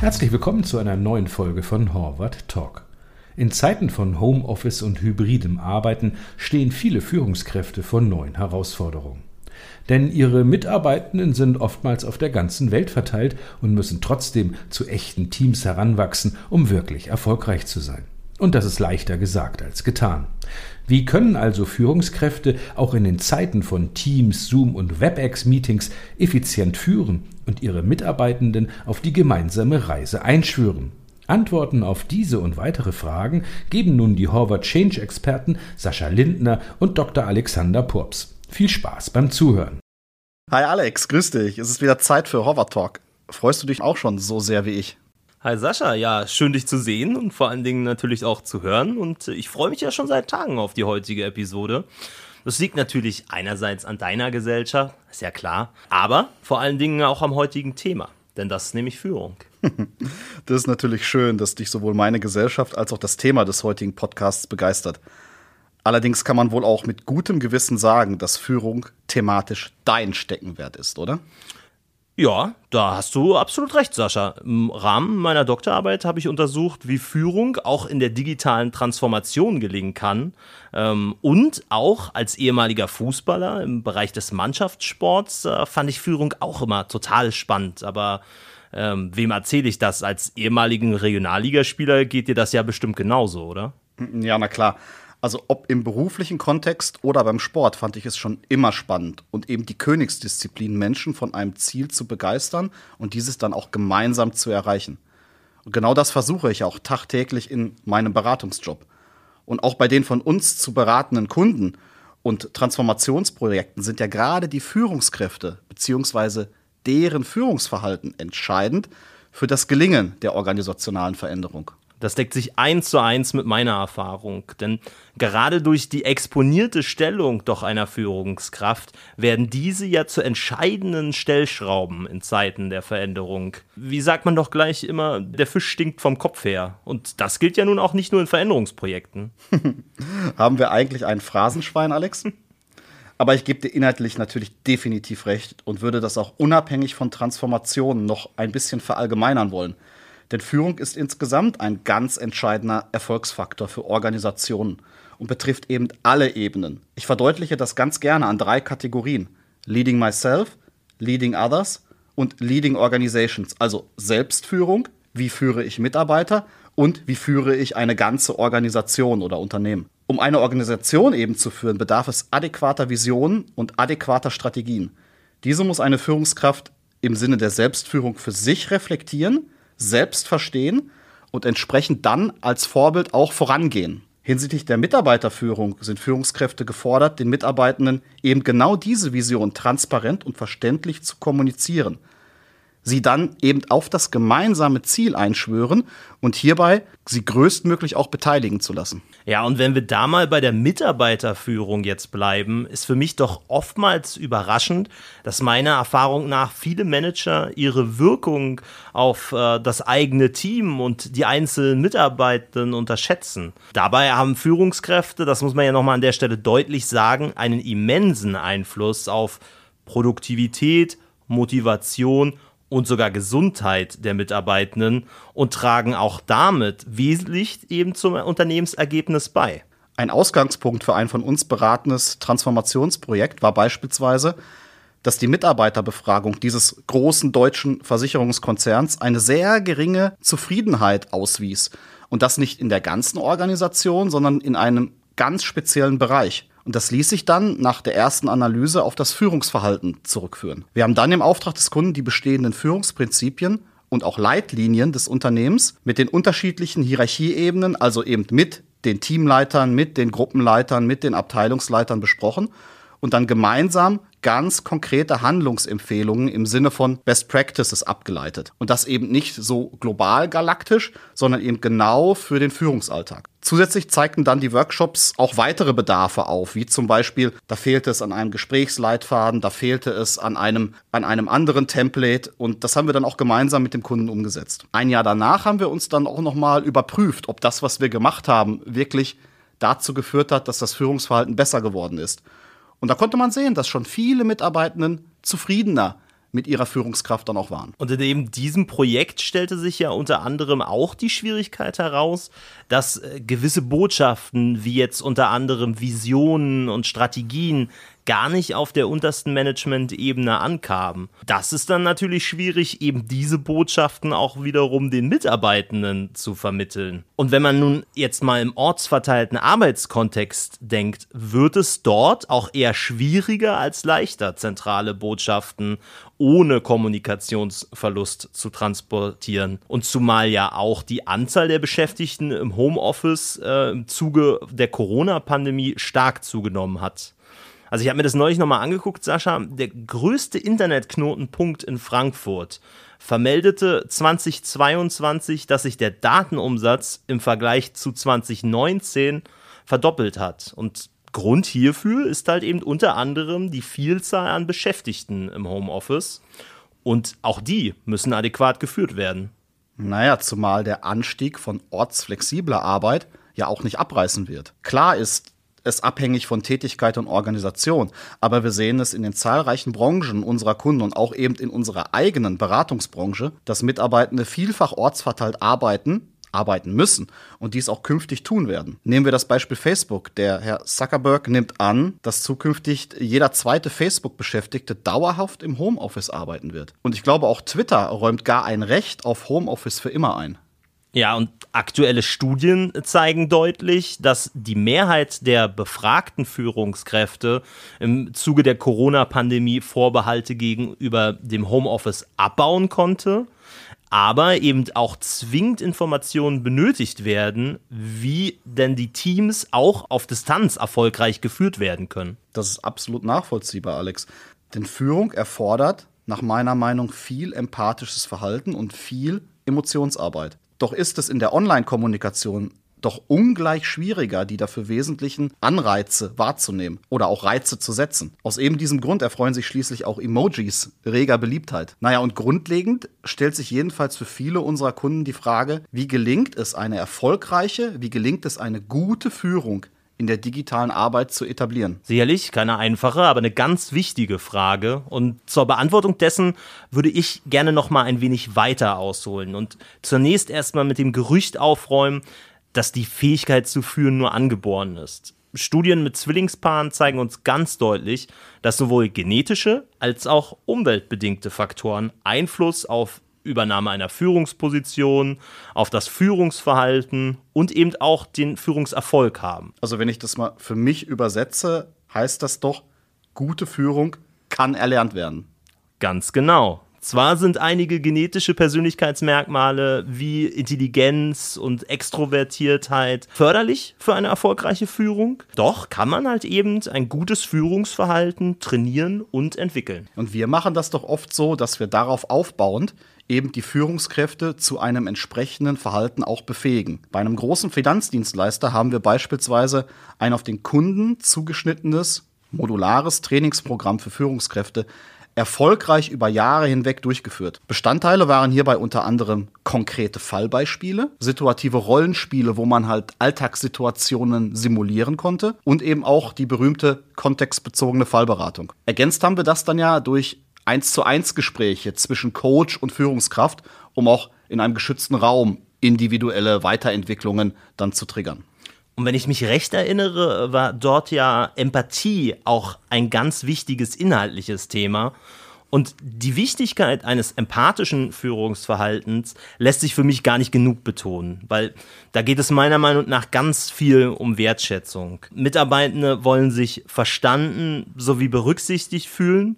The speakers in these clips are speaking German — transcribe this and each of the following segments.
Herzlich willkommen zu einer neuen Folge von Horvath Talk. In Zeiten von Homeoffice und hybridem Arbeiten stehen viele Führungskräfte vor neuen Herausforderungen. Denn ihre Mitarbeitenden sind oftmals auf der ganzen Welt verteilt und müssen trotzdem zu echten Teams heranwachsen, um wirklich erfolgreich zu sein. Und das ist leichter gesagt als getan. Wie können also Führungskräfte auch in den Zeiten von Teams, Zoom und WebEx-Meetings effizient führen und ihre Mitarbeitenden auf die gemeinsame Reise einschwören? Antworten auf diese und weitere Fragen geben nun die Horvath Change Experten Sascha Lindner und Dr. Alexander Purps. Viel Spaß beim Zuhören. Hi Alex, grüß dich. Es ist wieder Zeit für Horvath Talk. Freust du dich auch schon so sehr wie ich? Hi Sascha, ja, schön dich zu sehen und vor allen Dingen natürlich auch zu hören. Und ich freue mich ja schon seit Tagen auf die heutige Episode. Das liegt natürlich einerseits an deiner Gesellschaft, ist ja klar, aber vor allen Dingen auch am heutigen Thema, denn das ist nämlich Führung. das ist natürlich schön, dass dich sowohl meine Gesellschaft als auch das Thema des heutigen Podcasts begeistert. Allerdings kann man wohl auch mit gutem Gewissen sagen, dass Führung thematisch dein Steckenwert ist, oder? Ja, da hast du absolut recht, Sascha. Im Rahmen meiner Doktorarbeit habe ich untersucht, wie Führung auch in der digitalen Transformation gelingen kann. Ähm, und auch als ehemaliger Fußballer im Bereich des Mannschaftssports äh, fand ich Führung auch immer total spannend. Aber ähm, wem erzähle ich das? Als ehemaligen Regionalligaspieler geht dir das ja bestimmt genauso, oder? Ja, na klar. Also ob im beruflichen Kontext oder beim Sport fand ich es schon immer spannend und eben die Königsdisziplin, Menschen von einem Ziel zu begeistern und dieses dann auch gemeinsam zu erreichen. Und genau das versuche ich auch tagtäglich in meinem Beratungsjob. Und auch bei den von uns zu beratenden Kunden und Transformationsprojekten sind ja gerade die Führungskräfte bzw. deren Führungsverhalten entscheidend für das Gelingen der organisationalen Veränderung. Das deckt sich eins zu eins mit meiner Erfahrung. Denn gerade durch die exponierte Stellung doch einer Führungskraft werden diese ja zu entscheidenden Stellschrauben in Zeiten der Veränderung. Wie sagt man doch gleich immer, der Fisch stinkt vom Kopf her. Und das gilt ja nun auch nicht nur in Veränderungsprojekten. Haben wir eigentlich ein Phrasenschwein, Alex? Aber ich gebe dir inhaltlich natürlich definitiv recht und würde das auch unabhängig von Transformationen noch ein bisschen verallgemeinern wollen. Denn Führung ist insgesamt ein ganz entscheidender Erfolgsfaktor für Organisationen und betrifft eben alle Ebenen. Ich verdeutliche das ganz gerne an drei Kategorien. Leading myself, leading others und leading organizations. Also Selbstführung, wie führe ich Mitarbeiter und wie führe ich eine ganze Organisation oder Unternehmen. Um eine Organisation eben zu führen, bedarf es adäquater Visionen und adäquater Strategien. Diese muss eine Führungskraft im Sinne der Selbstführung für sich reflektieren, selbst verstehen und entsprechend dann als Vorbild auch vorangehen. Hinsichtlich der Mitarbeiterführung sind Führungskräfte gefordert, den Mitarbeitenden eben genau diese Vision transparent und verständlich zu kommunizieren sie dann eben auf das gemeinsame Ziel einschwören und hierbei sie größtmöglich auch beteiligen zu lassen. Ja, und wenn wir da mal bei der Mitarbeiterführung jetzt bleiben, ist für mich doch oftmals überraschend, dass meiner Erfahrung nach viele Manager ihre Wirkung auf äh, das eigene Team und die einzelnen Mitarbeitenden unterschätzen. Dabei haben Führungskräfte, das muss man ja nochmal an der Stelle deutlich sagen, einen immensen Einfluss auf Produktivität, Motivation und sogar Gesundheit der Mitarbeitenden und tragen auch damit wesentlich eben zum Unternehmensergebnis bei. Ein Ausgangspunkt für ein von uns beratenes Transformationsprojekt war beispielsweise, dass die Mitarbeiterbefragung dieses großen deutschen Versicherungskonzerns eine sehr geringe Zufriedenheit auswies. Und das nicht in der ganzen Organisation, sondern in einem ganz speziellen Bereich. Und das ließ sich dann nach der ersten Analyse auf das Führungsverhalten zurückführen. Wir haben dann im Auftrag des Kunden die bestehenden Führungsprinzipien und auch Leitlinien des Unternehmens mit den unterschiedlichen Hierarchieebenen, also eben mit den Teamleitern, mit den Gruppenleitern, mit den Abteilungsleitern besprochen und dann gemeinsam ganz konkrete Handlungsempfehlungen im Sinne von Best Practices abgeleitet. Und das eben nicht so global galaktisch, sondern eben genau für den Führungsalltag. Zusätzlich zeigten dann die Workshops auch weitere Bedarfe auf, wie zum Beispiel, da fehlte es an einem Gesprächsleitfaden, da fehlte es an einem, an einem anderen Template und das haben wir dann auch gemeinsam mit dem Kunden umgesetzt. Ein Jahr danach haben wir uns dann auch nochmal überprüft, ob das, was wir gemacht haben, wirklich dazu geführt hat, dass das Führungsverhalten besser geworden ist. Und da konnte man sehen, dass schon viele Mitarbeitenden zufriedener mit ihrer Führungskraft dann auch waren. Und in eben diesem Projekt stellte sich ja unter anderem auch die Schwierigkeit heraus, dass äh, gewisse Botschaften, wie jetzt unter anderem Visionen und Strategien, gar nicht auf der untersten Management-Ebene ankamen. Das ist dann natürlich schwierig, eben diese Botschaften auch wiederum den Mitarbeitenden zu vermitteln. Und wenn man nun jetzt mal im ortsverteilten Arbeitskontext denkt, wird es dort auch eher schwieriger als leichter, zentrale Botschaften ohne Kommunikationsverlust zu transportieren. Und zumal ja auch die Anzahl der Beschäftigten im Homeoffice äh, im Zuge der Corona-Pandemie stark zugenommen hat. Also ich habe mir das neulich nochmal angeguckt, Sascha. Der größte Internetknotenpunkt in Frankfurt vermeldete 2022, dass sich der Datenumsatz im Vergleich zu 2019 verdoppelt hat. Und Grund hierfür ist halt eben unter anderem die Vielzahl an Beschäftigten im Homeoffice. Und auch die müssen adäquat geführt werden. Naja, zumal der Anstieg von ortsflexibler Arbeit ja auch nicht abreißen wird. Klar ist, es abhängig von Tätigkeit und Organisation. Aber wir sehen es in den zahlreichen Branchen unserer Kunden und auch eben in unserer eigenen Beratungsbranche, dass Mitarbeitende vielfach ortsverteilt arbeiten, arbeiten müssen und dies auch künftig tun werden. Nehmen wir das Beispiel Facebook. Der Herr Zuckerberg nimmt an, dass zukünftig jeder zweite Facebook-Beschäftigte dauerhaft im Homeoffice arbeiten wird. Und ich glaube, auch Twitter räumt gar ein Recht auf Homeoffice für immer ein. Ja, und aktuelle Studien zeigen deutlich, dass die Mehrheit der befragten Führungskräfte im Zuge der Corona-Pandemie Vorbehalte gegenüber dem Homeoffice abbauen konnte, aber eben auch zwingend Informationen benötigt werden, wie denn die Teams auch auf Distanz erfolgreich geführt werden können. Das ist absolut nachvollziehbar, Alex. Denn Führung erfordert nach meiner Meinung viel empathisches Verhalten und viel Emotionsarbeit. Doch ist es in der Online-Kommunikation doch ungleich schwieriger, die dafür wesentlichen Anreize wahrzunehmen oder auch Reize zu setzen. Aus eben diesem Grund erfreuen sich schließlich auch Emojis reger Beliebtheit. Naja, und grundlegend stellt sich jedenfalls für viele unserer Kunden die Frage, wie gelingt es eine erfolgreiche, wie gelingt es eine gute Führung in der digitalen Arbeit zu etablieren? Sicherlich keine einfache, aber eine ganz wichtige Frage. Und zur Beantwortung dessen würde ich gerne noch mal ein wenig weiter ausholen und zunächst erstmal mit dem Gerücht aufräumen, dass die Fähigkeit zu führen nur angeboren ist. Studien mit Zwillingspaaren zeigen uns ganz deutlich, dass sowohl genetische als auch umweltbedingte Faktoren Einfluss auf Übernahme einer Führungsposition, auf das Führungsverhalten und eben auch den Führungserfolg haben. Also wenn ich das mal für mich übersetze, heißt das doch, gute Führung kann erlernt werden. Ganz genau. Zwar sind einige genetische Persönlichkeitsmerkmale wie Intelligenz und Extrovertiertheit förderlich für eine erfolgreiche Führung, doch kann man halt eben ein gutes Führungsverhalten trainieren und entwickeln. Und wir machen das doch oft so, dass wir darauf aufbauend eben die Führungskräfte zu einem entsprechenden Verhalten auch befähigen. Bei einem großen Finanzdienstleister haben wir beispielsweise ein auf den Kunden zugeschnittenes modulares Trainingsprogramm für Führungskräfte erfolgreich über Jahre hinweg durchgeführt. Bestandteile waren hierbei unter anderem konkrete Fallbeispiele, situative Rollenspiele, wo man halt Alltagssituationen simulieren konnte und eben auch die berühmte kontextbezogene Fallberatung. Ergänzt haben wir das dann ja durch 1 zu 1 Gespräche zwischen Coach und Führungskraft, um auch in einem geschützten Raum individuelle Weiterentwicklungen dann zu triggern. Und wenn ich mich recht erinnere, war dort ja Empathie auch ein ganz wichtiges inhaltliches Thema. Und die Wichtigkeit eines empathischen Führungsverhaltens lässt sich für mich gar nicht genug betonen, weil da geht es meiner Meinung nach ganz viel um Wertschätzung. Mitarbeitende wollen sich verstanden sowie berücksichtigt fühlen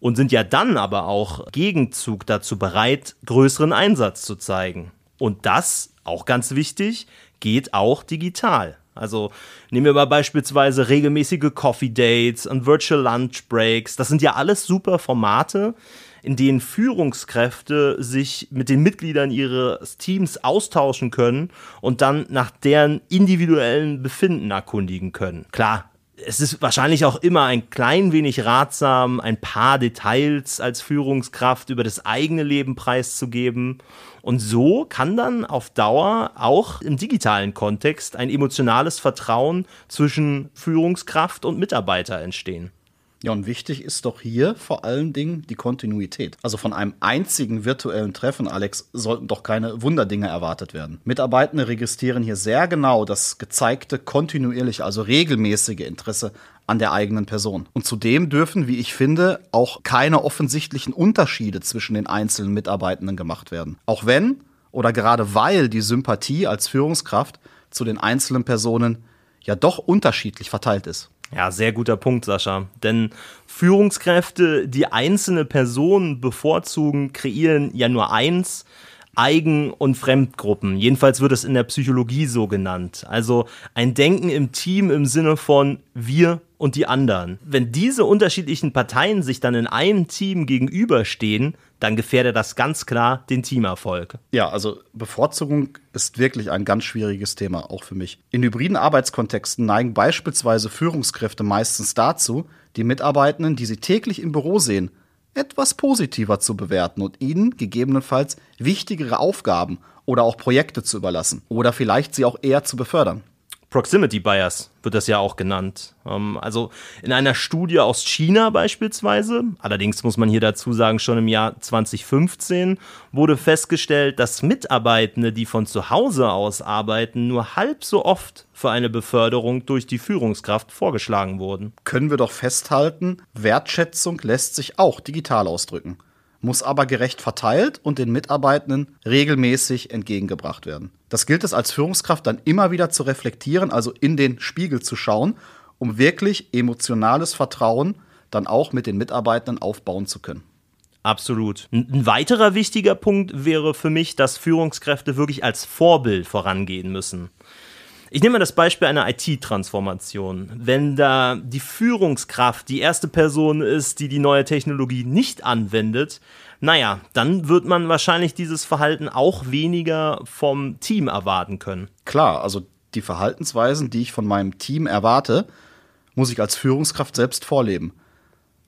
und sind ja dann aber auch Gegenzug dazu bereit, größeren Einsatz zu zeigen. Und das, auch ganz wichtig, geht auch digital. Also nehmen wir mal beispielsweise regelmäßige Coffee Dates und Virtual Lunch Breaks. Das sind ja alles super Formate, in denen Führungskräfte sich mit den Mitgliedern ihres Teams austauschen können und dann nach deren individuellen Befinden erkundigen können. Klar, es ist wahrscheinlich auch immer ein klein wenig ratsam, ein paar Details als Führungskraft über das eigene Leben preiszugeben. Und so kann dann auf Dauer auch im digitalen Kontext ein emotionales Vertrauen zwischen Führungskraft und Mitarbeiter entstehen. Ja, und wichtig ist doch hier vor allen Dingen die Kontinuität. Also von einem einzigen virtuellen Treffen, Alex, sollten doch keine Wunderdinge erwartet werden. Mitarbeitende registrieren hier sehr genau das gezeigte kontinuierliche, also regelmäßige Interesse an der eigenen Person. Und zudem dürfen, wie ich finde, auch keine offensichtlichen Unterschiede zwischen den einzelnen Mitarbeitenden gemacht werden. Auch wenn oder gerade weil die Sympathie als Führungskraft zu den einzelnen Personen ja doch unterschiedlich verteilt ist. Ja, sehr guter Punkt, Sascha. Denn Führungskräfte, die einzelne Personen bevorzugen, kreieren ja nur eins, Eigen- und Fremdgruppen. Jedenfalls wird es in der Psychologie so genannt. Also ein Denken im Team im Sinne von wir und die anderen. Wenn diese unterschiedlichen Parteien sich dann in einem Team gegenüberstehen, dann gefährdet das ganz klar den Teamerfolg. Ja, also Bevorzugung ist wirklich ein ganz schwieriges Thema, auch für mich. In hybriden Arbeitskontexten neigen beispielsweise Führungskräfte meistens dazu, die Mitarbeitenden, die sie täglich im Büro sehen, etwas positiver zu bewerten und ihnen gegebenenfalls wichtigere Aufgaben oder auch Projekte zu überlassen oder vielleicht sie auch eher zu befördern. Proximity Bias wird das ja auch genannt. Ähm, also in einer Studie aus China beispielsweise, allerdings muss man hier dazu sagen, schon im Jahr 2015 wurde festgestellt, dass Mitarbeitende, die von zu Hause aus arbeiten, nur halb so oft für eine Beförderung durch die Führungskraft vorgeschlagen wurden. Können wir doch festhalten, Wertschätzung lässt sich auch digital ausdrücken muss aber gerecht verteilt und den Mitarbeitenden regelmäßig entgegengebracht werden. Das gilt es als Führungskraft dann immer wieder zu reflektieren, also in den Spiegel zu schauen, um wirklich emotionales Vertrauen dann auch mit den Mitarbeitenden aufbauen zu können. Absolut. Ein weiterer wichtiger Punkt wäre für mich, dass Führungskräfte wirklich als Vorbild vorangehen müssen. Ich nehme mal das Beispiel einer IT-Transformation. Wenn da die Führungskraft die erste Person ist, die die neue Technologie nicht anwendet, naja, dann wird man wahrscheinlich dieses Verhalten auch weniger vom Team erwarten können. Klar, also die Verhaltensweisen, die ich von meinem Team erwarte, muss ich als Führungskraft selbst vorleben.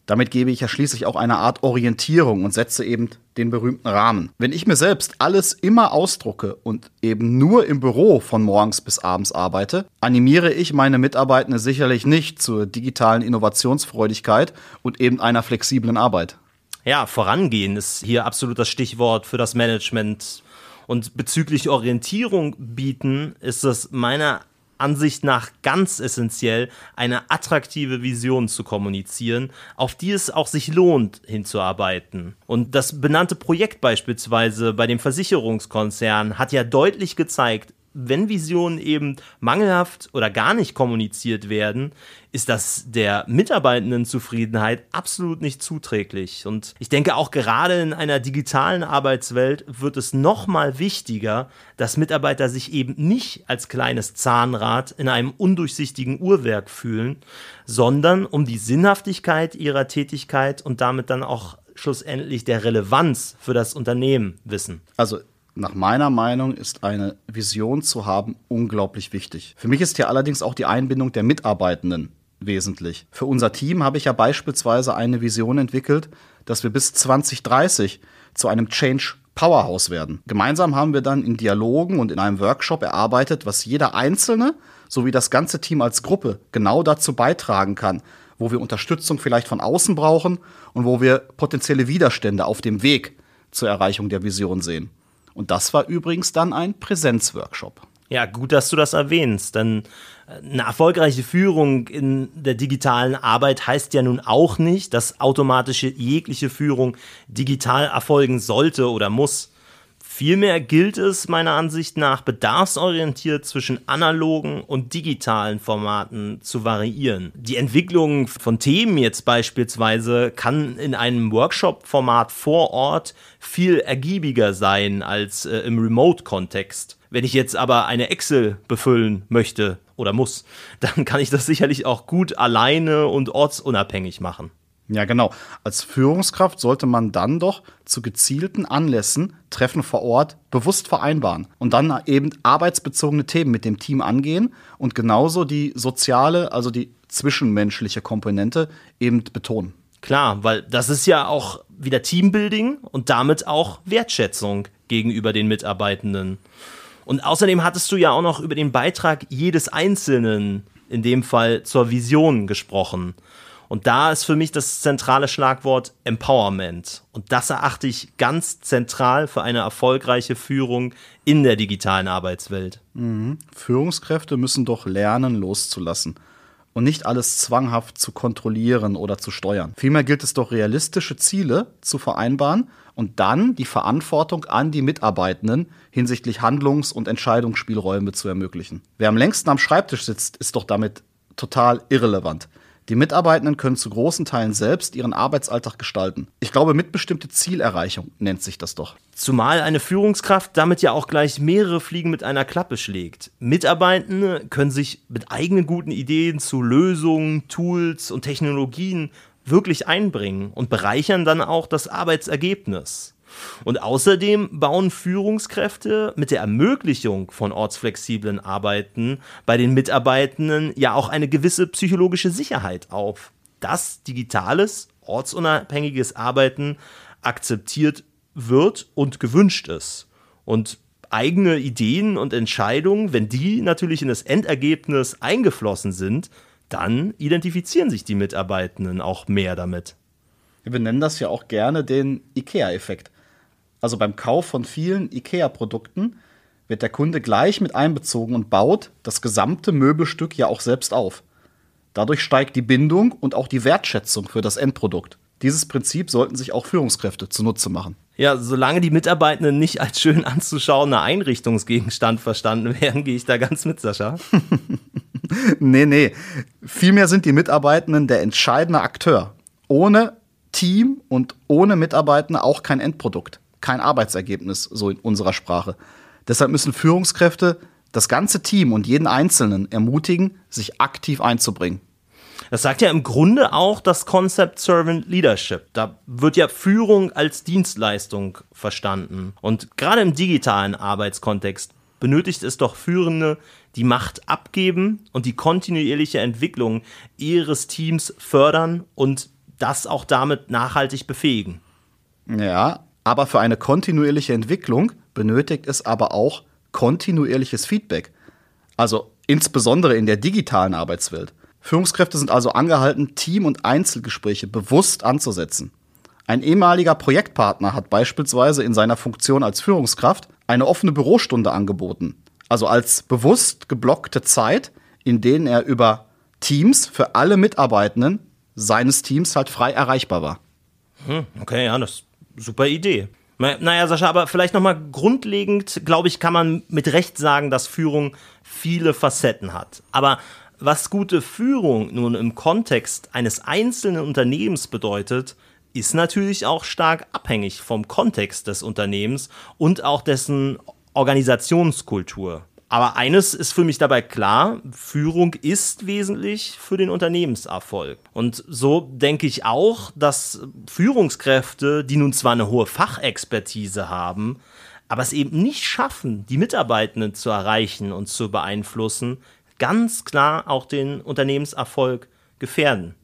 Damit gebe ich ja schließlich auch eine Art Orientierung und setze eben den berühmten Rahmen. Wenn ich mir selbst alles immer ausdrucke und eben nur im Büro von morgens bis abends arbeite, animiere ich meine Mitarbeitenden sicherlich nicht zur digitalen Innovationsfreudigkeit und eben einer flexiblen Arbeit. Ja, vorangehen ist hier absolut das Stichwort für das Management. Und bezüglich Orientierung bieten ist es meiner Ansicht nach ganz essentiell, eine attraktive Vision zu kommunizieren, auf die es auch sich lohnt hinzuarbeiten. Und das benannte Projekt beispielsweise bei dem Versicherungskonzern hat ja deutlich gezeigt, wenn Visionen eben mangelhaft oder gar nicht kommuniziert werden, ist das der Mitarbeitendenzufriedenheit absolut nicht zuträglich. Und ich denke auch gerade in einer digitalen Arbeitswelt wird es noch mal wichtiger, dass Mitarbeiter sich eben nicht als kleines Zahnrad in einem undurchsichtigen Uhrwerk fühlen, sondern um die Sinnhaftigkeit ihrer Tätigkeit und damit dann auch schlussendlich der Relevanz für das Unternehmen wissen. Also nach meiner Meinung ist eine Vision zu haben unglaublich wichtig. Für mich ist hier allerdings auch die Einbindung der Mitarbeitenden wesentlich. Für unser Team habe ich ja beispielsweise eine Vision entwickelt, dass wir bis 2030 zu einem Change Powerhouse werden. Gemeinsam haben wir dann in Dialogen und in einem Workshop erarbeitet, was jeder Einzelne sowie das ganze Team als Gruppe genau dazu beitragen kann, wo wir Unterstützung vielleicht von außen brauchen und wo wir potenzielle Widerstände auf dem Weg zur Erreichung der Vision sehen. Und das war übrigens dann ein Präsenzworkshop. Ja, gut, dass du das erwähnst, denn äh, eine erfolgreiche Führung in der digitalen Arbeit heißt ja nun auch nicht, dass automatische jegliche Führung digital erfolgen sollte oder muss. Vielmehr gilt es meiner Ansicht nach bedarfsorientiert zwischen analogen und digitalen Formaten zu variieren. Die Entwicklung von Themen jetzt beispielsweise kann in einem Workshop-Format vor Ort viel ergiebiger sein als äh, im Remote-Kontext. Wenn ich jetzt aber eine Excel befüllen möchte oder muss, dann kann ich das sicherlich auch gut alleine und ortsunabhängig machen. Ja, genau. Als Führungskraft sollte man dann doch zu gezielten Anlässen Treffen vor Ort bewusst vereinbaren und dann eben arbeitsbezogene Themen mit dem Team angehen und genauso die soziale, also die zwischenmenschliche Komponente eben betonen. Klar, weil das ist ja auch wieder Teambuilding und damit auch Wertschätzung gegenüber den Mitarbeitenden. Und außerdem hattest du ja auch noch über den Beitrag jedes Einzelnen, in dem Fall zur Vision, gesprochen. Und da ist für mich das zentrale Schlagwort Empowerment. Und das erachte ich ganz zentral für eine erfolgreiche Führung in der digitalen Arbeitswelt. Mhm. Führungskräfte müssen doch lernen, loszulassen und nicht alles zwanghaft zu kontrollieren oder zu steuern. Vielmehr gilt es doch, realistische Ziele zu vereinbaren und dann die Verantwortung an die Mitarbeitenden hinsichtlich Handlungs- und Entscheidungsspielräume zu ermöglichen. Wer am längsten am Schreibtisch sitzt, ist doch damit total irrelevant. Die Mitarbeitenden können zu großen Teilen selbst ihren Arbeitsalltag gestalten. Ich glaube, mitbestimmte Zielerreichung nennt sich das doch. Zumal eine Führungskraft damit ja auch gleich mehrere Fliegen mit einer Klappe schlägt. Mitarbeitende können sich mit eigenen guten Ideen zu Lösungen, Tools und Technologien wirklich einbringen und bereichern dann auch das Arbeitsergebnis. Und außerdem bauen Führungskräfte mit der Ermöglichung von ortsflexiblen Arbeiten bei den Mitarbeitenden ja auch eine gewisse psychologische Sicherheit auf, dass digitales, ortsunabhängiges Arbeiten akzeptiert wird und gewünscht ist. Und eigene Ideen und Entscheidungen, wenn die natürlich in das Endergebnis eingeflossen sind, dann identifizieren sich die Mitarbeitenden auch mehr damit. Wir nennen das ja auch gerne den IKEA-Effekt. Also beim Kauf von vielen IKEA-Produkten wird der Kunde gleich mit einbezogen und baut das gesamte Möbelstück ja auch selbst auf. Dadurch steigt die Bindung und auch die Wertschätzung für das Endprodukt. Dieses Prinzip sollten sich auch Führungskräfte zunutze machen. Ja, solange die Mitarbeitenden nicht als schön anzuschauender Einrichtungsgegenstand verstanden werden, gehe ich da ganz mit, Sascha. nee, nee. Vielmehr sind die Mitarbeitenden der entscheidende Akteur. Ohne Team und ohne Mitarbeitende auch kein Endprodukt kein Arbeitsergebnis, so in unserer Sprache. Deshalb müssen Führungskräfte das ganze Team und jeden Einzelnen ermutigen, sich aktiv einzubringen. Das sagt ja im Grunde auch das Concept Servant Leadership. Da wird ja Führung als Dienstleistung verstanden. Und gerade im digitalen Arbeitskontext benötigt es doch Führende, die Macht abgeben und die kontinuierliche Entwicklung ihres Teams fördern und das auch damit nachhaltig befähigen. Ja, aber für eine kontinuierliche Entwicklung benötigt es aber auch kontinuierliches Feedback. Also insbesondere in der digitalen Arbeitswelt. Führungskräfte sind also angehalten, Team- und Einzelgespräche bewusst anzusetzen. Ein ehemaliger Projektpartner hat beispielsweise in seiner Funktion als Führungskraft eine offene Bürostunde angeboten. Also als bewusst geblockte Zeit, in denen er über Teams für alle Mitarbeitenden seines Teams halt frei erreichbar war. Hm, okay, ja, das super Idee. Naja, Sascha, aber vielleicht nochmal grundlegend, glaube ich, kann man mit Recht sagen, dass Führung viele Facetten hat. Aber was gute Führung nun im Kontext eines einzelnen Unternehmens bedeutet, ist natürlich auch stark abhängig vom Kontext des Unternehmens und auch dessen Organisationskultur. Aber eines ist für mich dabei klar, Führung ist wesentlich für den Unternehmenserfolg. Und so denke ich auch, dass Führungskräfte, die nun zwar eine hohe Fachexpertise haben, aber es eben nicht schaffen, die Mitarbeitenden zu erreichen und zu beeinflussen, ganz klar auch den Unternehmenserfolg gefährden.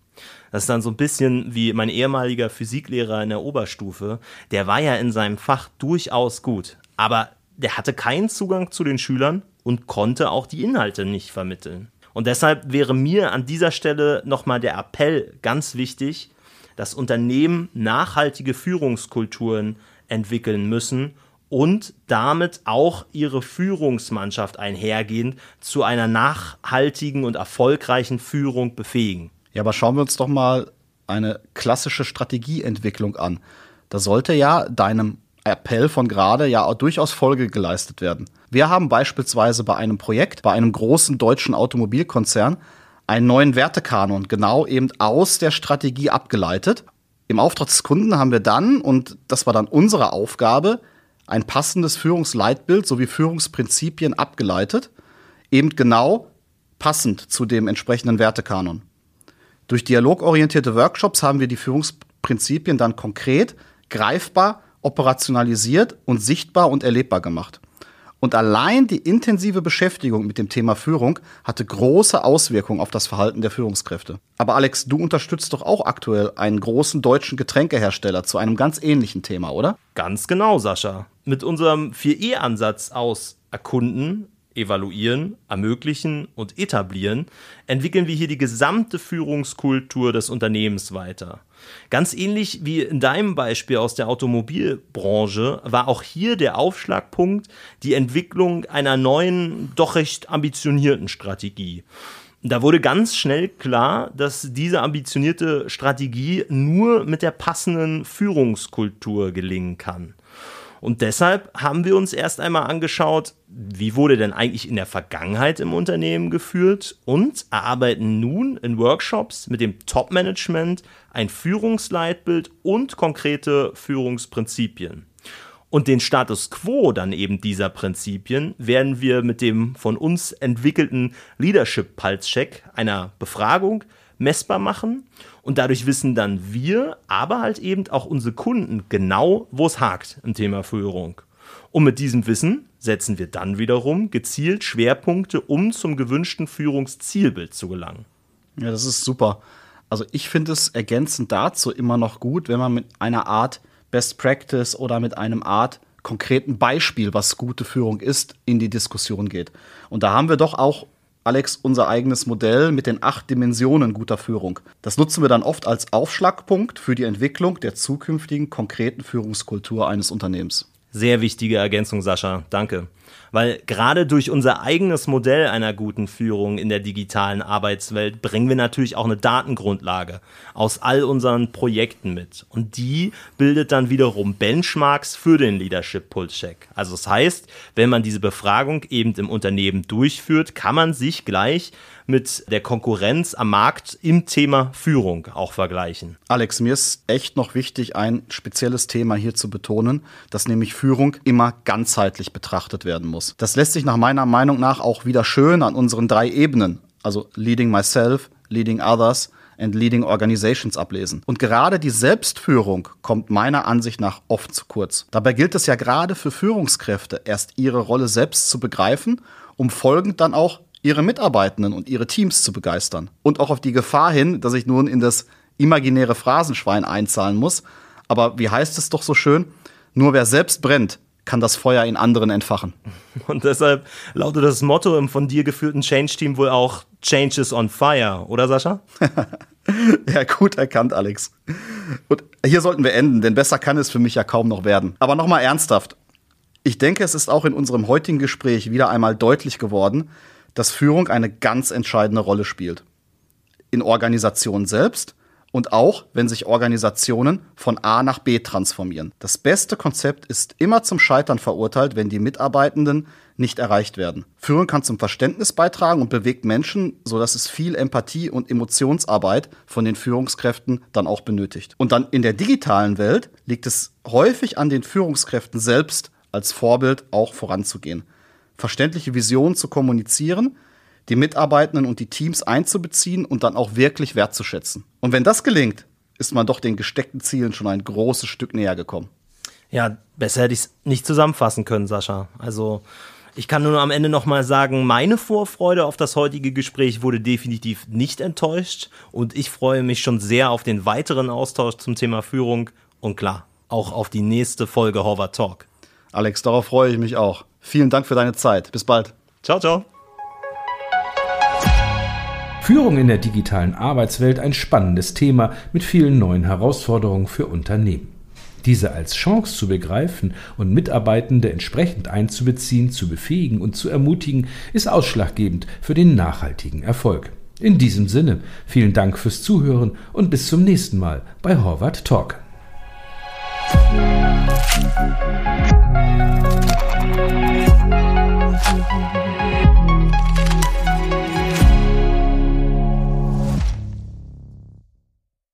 Das ist dann so ein bisschen wie mein ehemaliger Physiklehrer in der Oberstufe. Der war ja in seinem Fach durchaus gut, aber der hatte keinen Zugang zu den Schülern und konnte auch die Inhalte nicht vermitteln. Und deshalb wäre mir an dieser Stelle nochmal der Appell ganz wichtig, dass Unternehmen nachhaltige Führungskulturen entwickeln müssen und damit auch ihre Führungsmannschaft einhergehend zu einer nachhaltigen und erfolgreichen Führung befähigen. Ja, aber schauen wir uns doch mal eine klassische Strategieentwicklung an. Da sollte ja deinem Appell von gerade ja auch durchaus Folge geleistet werden. Wir haben beispielsweise bei einem Projekt, bei einem großen deutschen Automobilkonzern, einen neuen Wertekanon genau eben aus der Strategie abgeleitet. Im Auftrag des Kunden haben wir dann, und das war dann unsere Aufgabe, ein passendes Führungsleitbild sowie Führungsprinzipien abgeleitet, eben genau passend zu dem entsprechenden Wertekanon. Durch dialogorientierte Workshops haben wir die Führungsprinzipien dann konkret, greifbar, operationalisiert und sichtbar und erlebbar gemacht. Und allein die intensive Beschäftigung mit dem Thema Führung hatte große Auswirkungen auf das Verhalten der Führungskräfte. Aber Alex, du unterstützt doch auch aktuell einen großen deutschen Getränkehersteller zu einem ganz ähnlichen Thema, oder? Ganz genau, Sascha. Mit unserem 4E-Ansatz aus erkunden, evaluieren, ermöglichen und etablieren, entwickeln wir hier die gesamte Führungskultur des Unternehmens weiter. Ganz ähnlich wie in deinem Beispiel aus der Automobilbranche war auch hier der Aufschlagpunkt die Entwicklung einer neuen, doch recht ambitionierten Strategie. Da wurde ganz schnell klar, dass diese ambitionierte Strategie nur mit der passenden Führungskultur gelingen kann. Und deshalb haben wir uns erst einmal angeschaut, wie wurde denn eigentlich in der Vergangenheit im Unternehmen geführt und erarbeiten nun in Workshops mit dem Top-Management ein Führungsleitbild und konkrete Führungsprinzipien. Und den Status quo dann eben dieser Prinzipien werden wir mit dem von uns entwickelten Leadership Pulse Check, einer Befragung, messbar machen und dadurch wissen dann wir, aber halt eben auch unsere Kunden genau, wo es hakt im Thema Führung. Und mit diesem Wissen setzen wir dann wiederum gezielt Schwerpunkte, um zum gewünschten Führungszielbild zu gelangen. Ja, das ist super. Also ich finde es ergänzend dazu immer noch gut, wenn man mit einer Art Best Practice oder mit einem Art konkreten Beispiel, was gute Führung ist, in die Diskussion geht. Und da haben wir doch auch Alex unser eigenes Modell mit den acht Dimensionen guter Führung. Das nutzen wir dann oft als Aufschlagpunkt für die Entwicklung der zukünftigen konkreten Führungskultur eines Unternehmens. Sehr wichtige Ergänzung, Sascha. Danke weil gerade durch unser eigenes Modell einer guten Führung in der digitalen Arbeitswelt bringen wir natürlich auch eine Datengrundlage aus all unseren Projekten mit. Und die bildet dann wiederum Benchmarks für den Leadership Pulse Check. Also das heißt, wenn man diese Befragung eben im Unternehmen durchführt, kann man sich gleich mit der Konkurrenz am Markt im Thema Führung auch vergleichen. Alex, mir ist echt noch wichtig, ein spezielles Thema hier zu betonen, dass nämlich Führung immer ganzheitlich betrachtet werden muss. Das lässt sich nach meiner Meinung nach auch wieder schön an unseren drei Ebenen, also Leading Myself, Leading Others, and Leading Organizations ablesen. Und gerade die Selbstführung kommt meiner Ansicht nach oft zu kurz. Dabei gilt es ja gerade für Führungskräfte, erst ihre Rolle selbst zu begreifen, um folgend dann auch ihre Mitarbeitenden und ihre Teams zu begeistern. Und auch auf die Gefahr hin, dass ich nun in das imaginäre Phrasenschwein einzahlen muss. Aber wie heißt es doch so schön? Nur wer selbst brennt, kann das Feuer in anderen entfachen. Und deshalb lautet das Motto im von dir geführten Change-Team wohl auch Change is on fire, oder Sascha? ja, gut erkannt, Alex. Und hier sollten wir enden, denn besser kann es für mich ja kaum noch werden. Aber nochmal ernsthaft. Ich denke, es ist auch in unserem heutigen Gespräch wieder einmal deutlich geworden, dass Führung eine ganz entscheidende Rolle spielt. In Organisationen selbst und auch, wenn sich Organisationen von A nach B transformieren. Das beste Konzept ist immer zum Scheitern verurteilt, wenn die Mitarbeitenden nicht erreicht werden. Führung kann zum Verständnis beitragen und bewegt Menschen, sodass es viel Empathie und Emotionsarbeit von den Führungskräften dann auch benötigt. Und dann in der digitalen Welt liegt es häufig an den Führungskräften selbst als Vorbild auch voranzugehen verständliche Visionen zu kommunizieren, die Mitarbeitenden und die Teams einzubeziehen und dann auch wirklich wertzuschätzen. Und wenn das gelingt, ist man doch den gesteckten Zielen schon ein großes Stück näher gekommen. Ja, besser hätte ich es nicht zusammenfassen können, Sascha. Also ich kann nur am Ende nochmal sagen, meine Vorfreude auf das heutige Gespräch wurde definitiv nicht enttäuscht und ich freue mich schon sehr auf den weiteren Austausch zum Thema Führung und klar, auch auf die nächste Folge Horvath Talk. Alex, darauf freue ich mich auch. Vielen Dank für deine Zeit. Bis bald. Ciao, ciao. Führung in der digitalen Arbeitswelt ein spannendes Thema mit vielen neuen Herausforderungen für Unternehmen. Diese als Chance zu begreifen und Mitarbeitende entsprechend einzubeziehen, zu befähigen und zu ermutigen, ist ausschlaggebend für den nachhaltigen Erfolg. In diesem Sinne, vielen Dank fürs Zuhören und bis zum nächsten Mal bei Horvath Talk. Mm-hmm.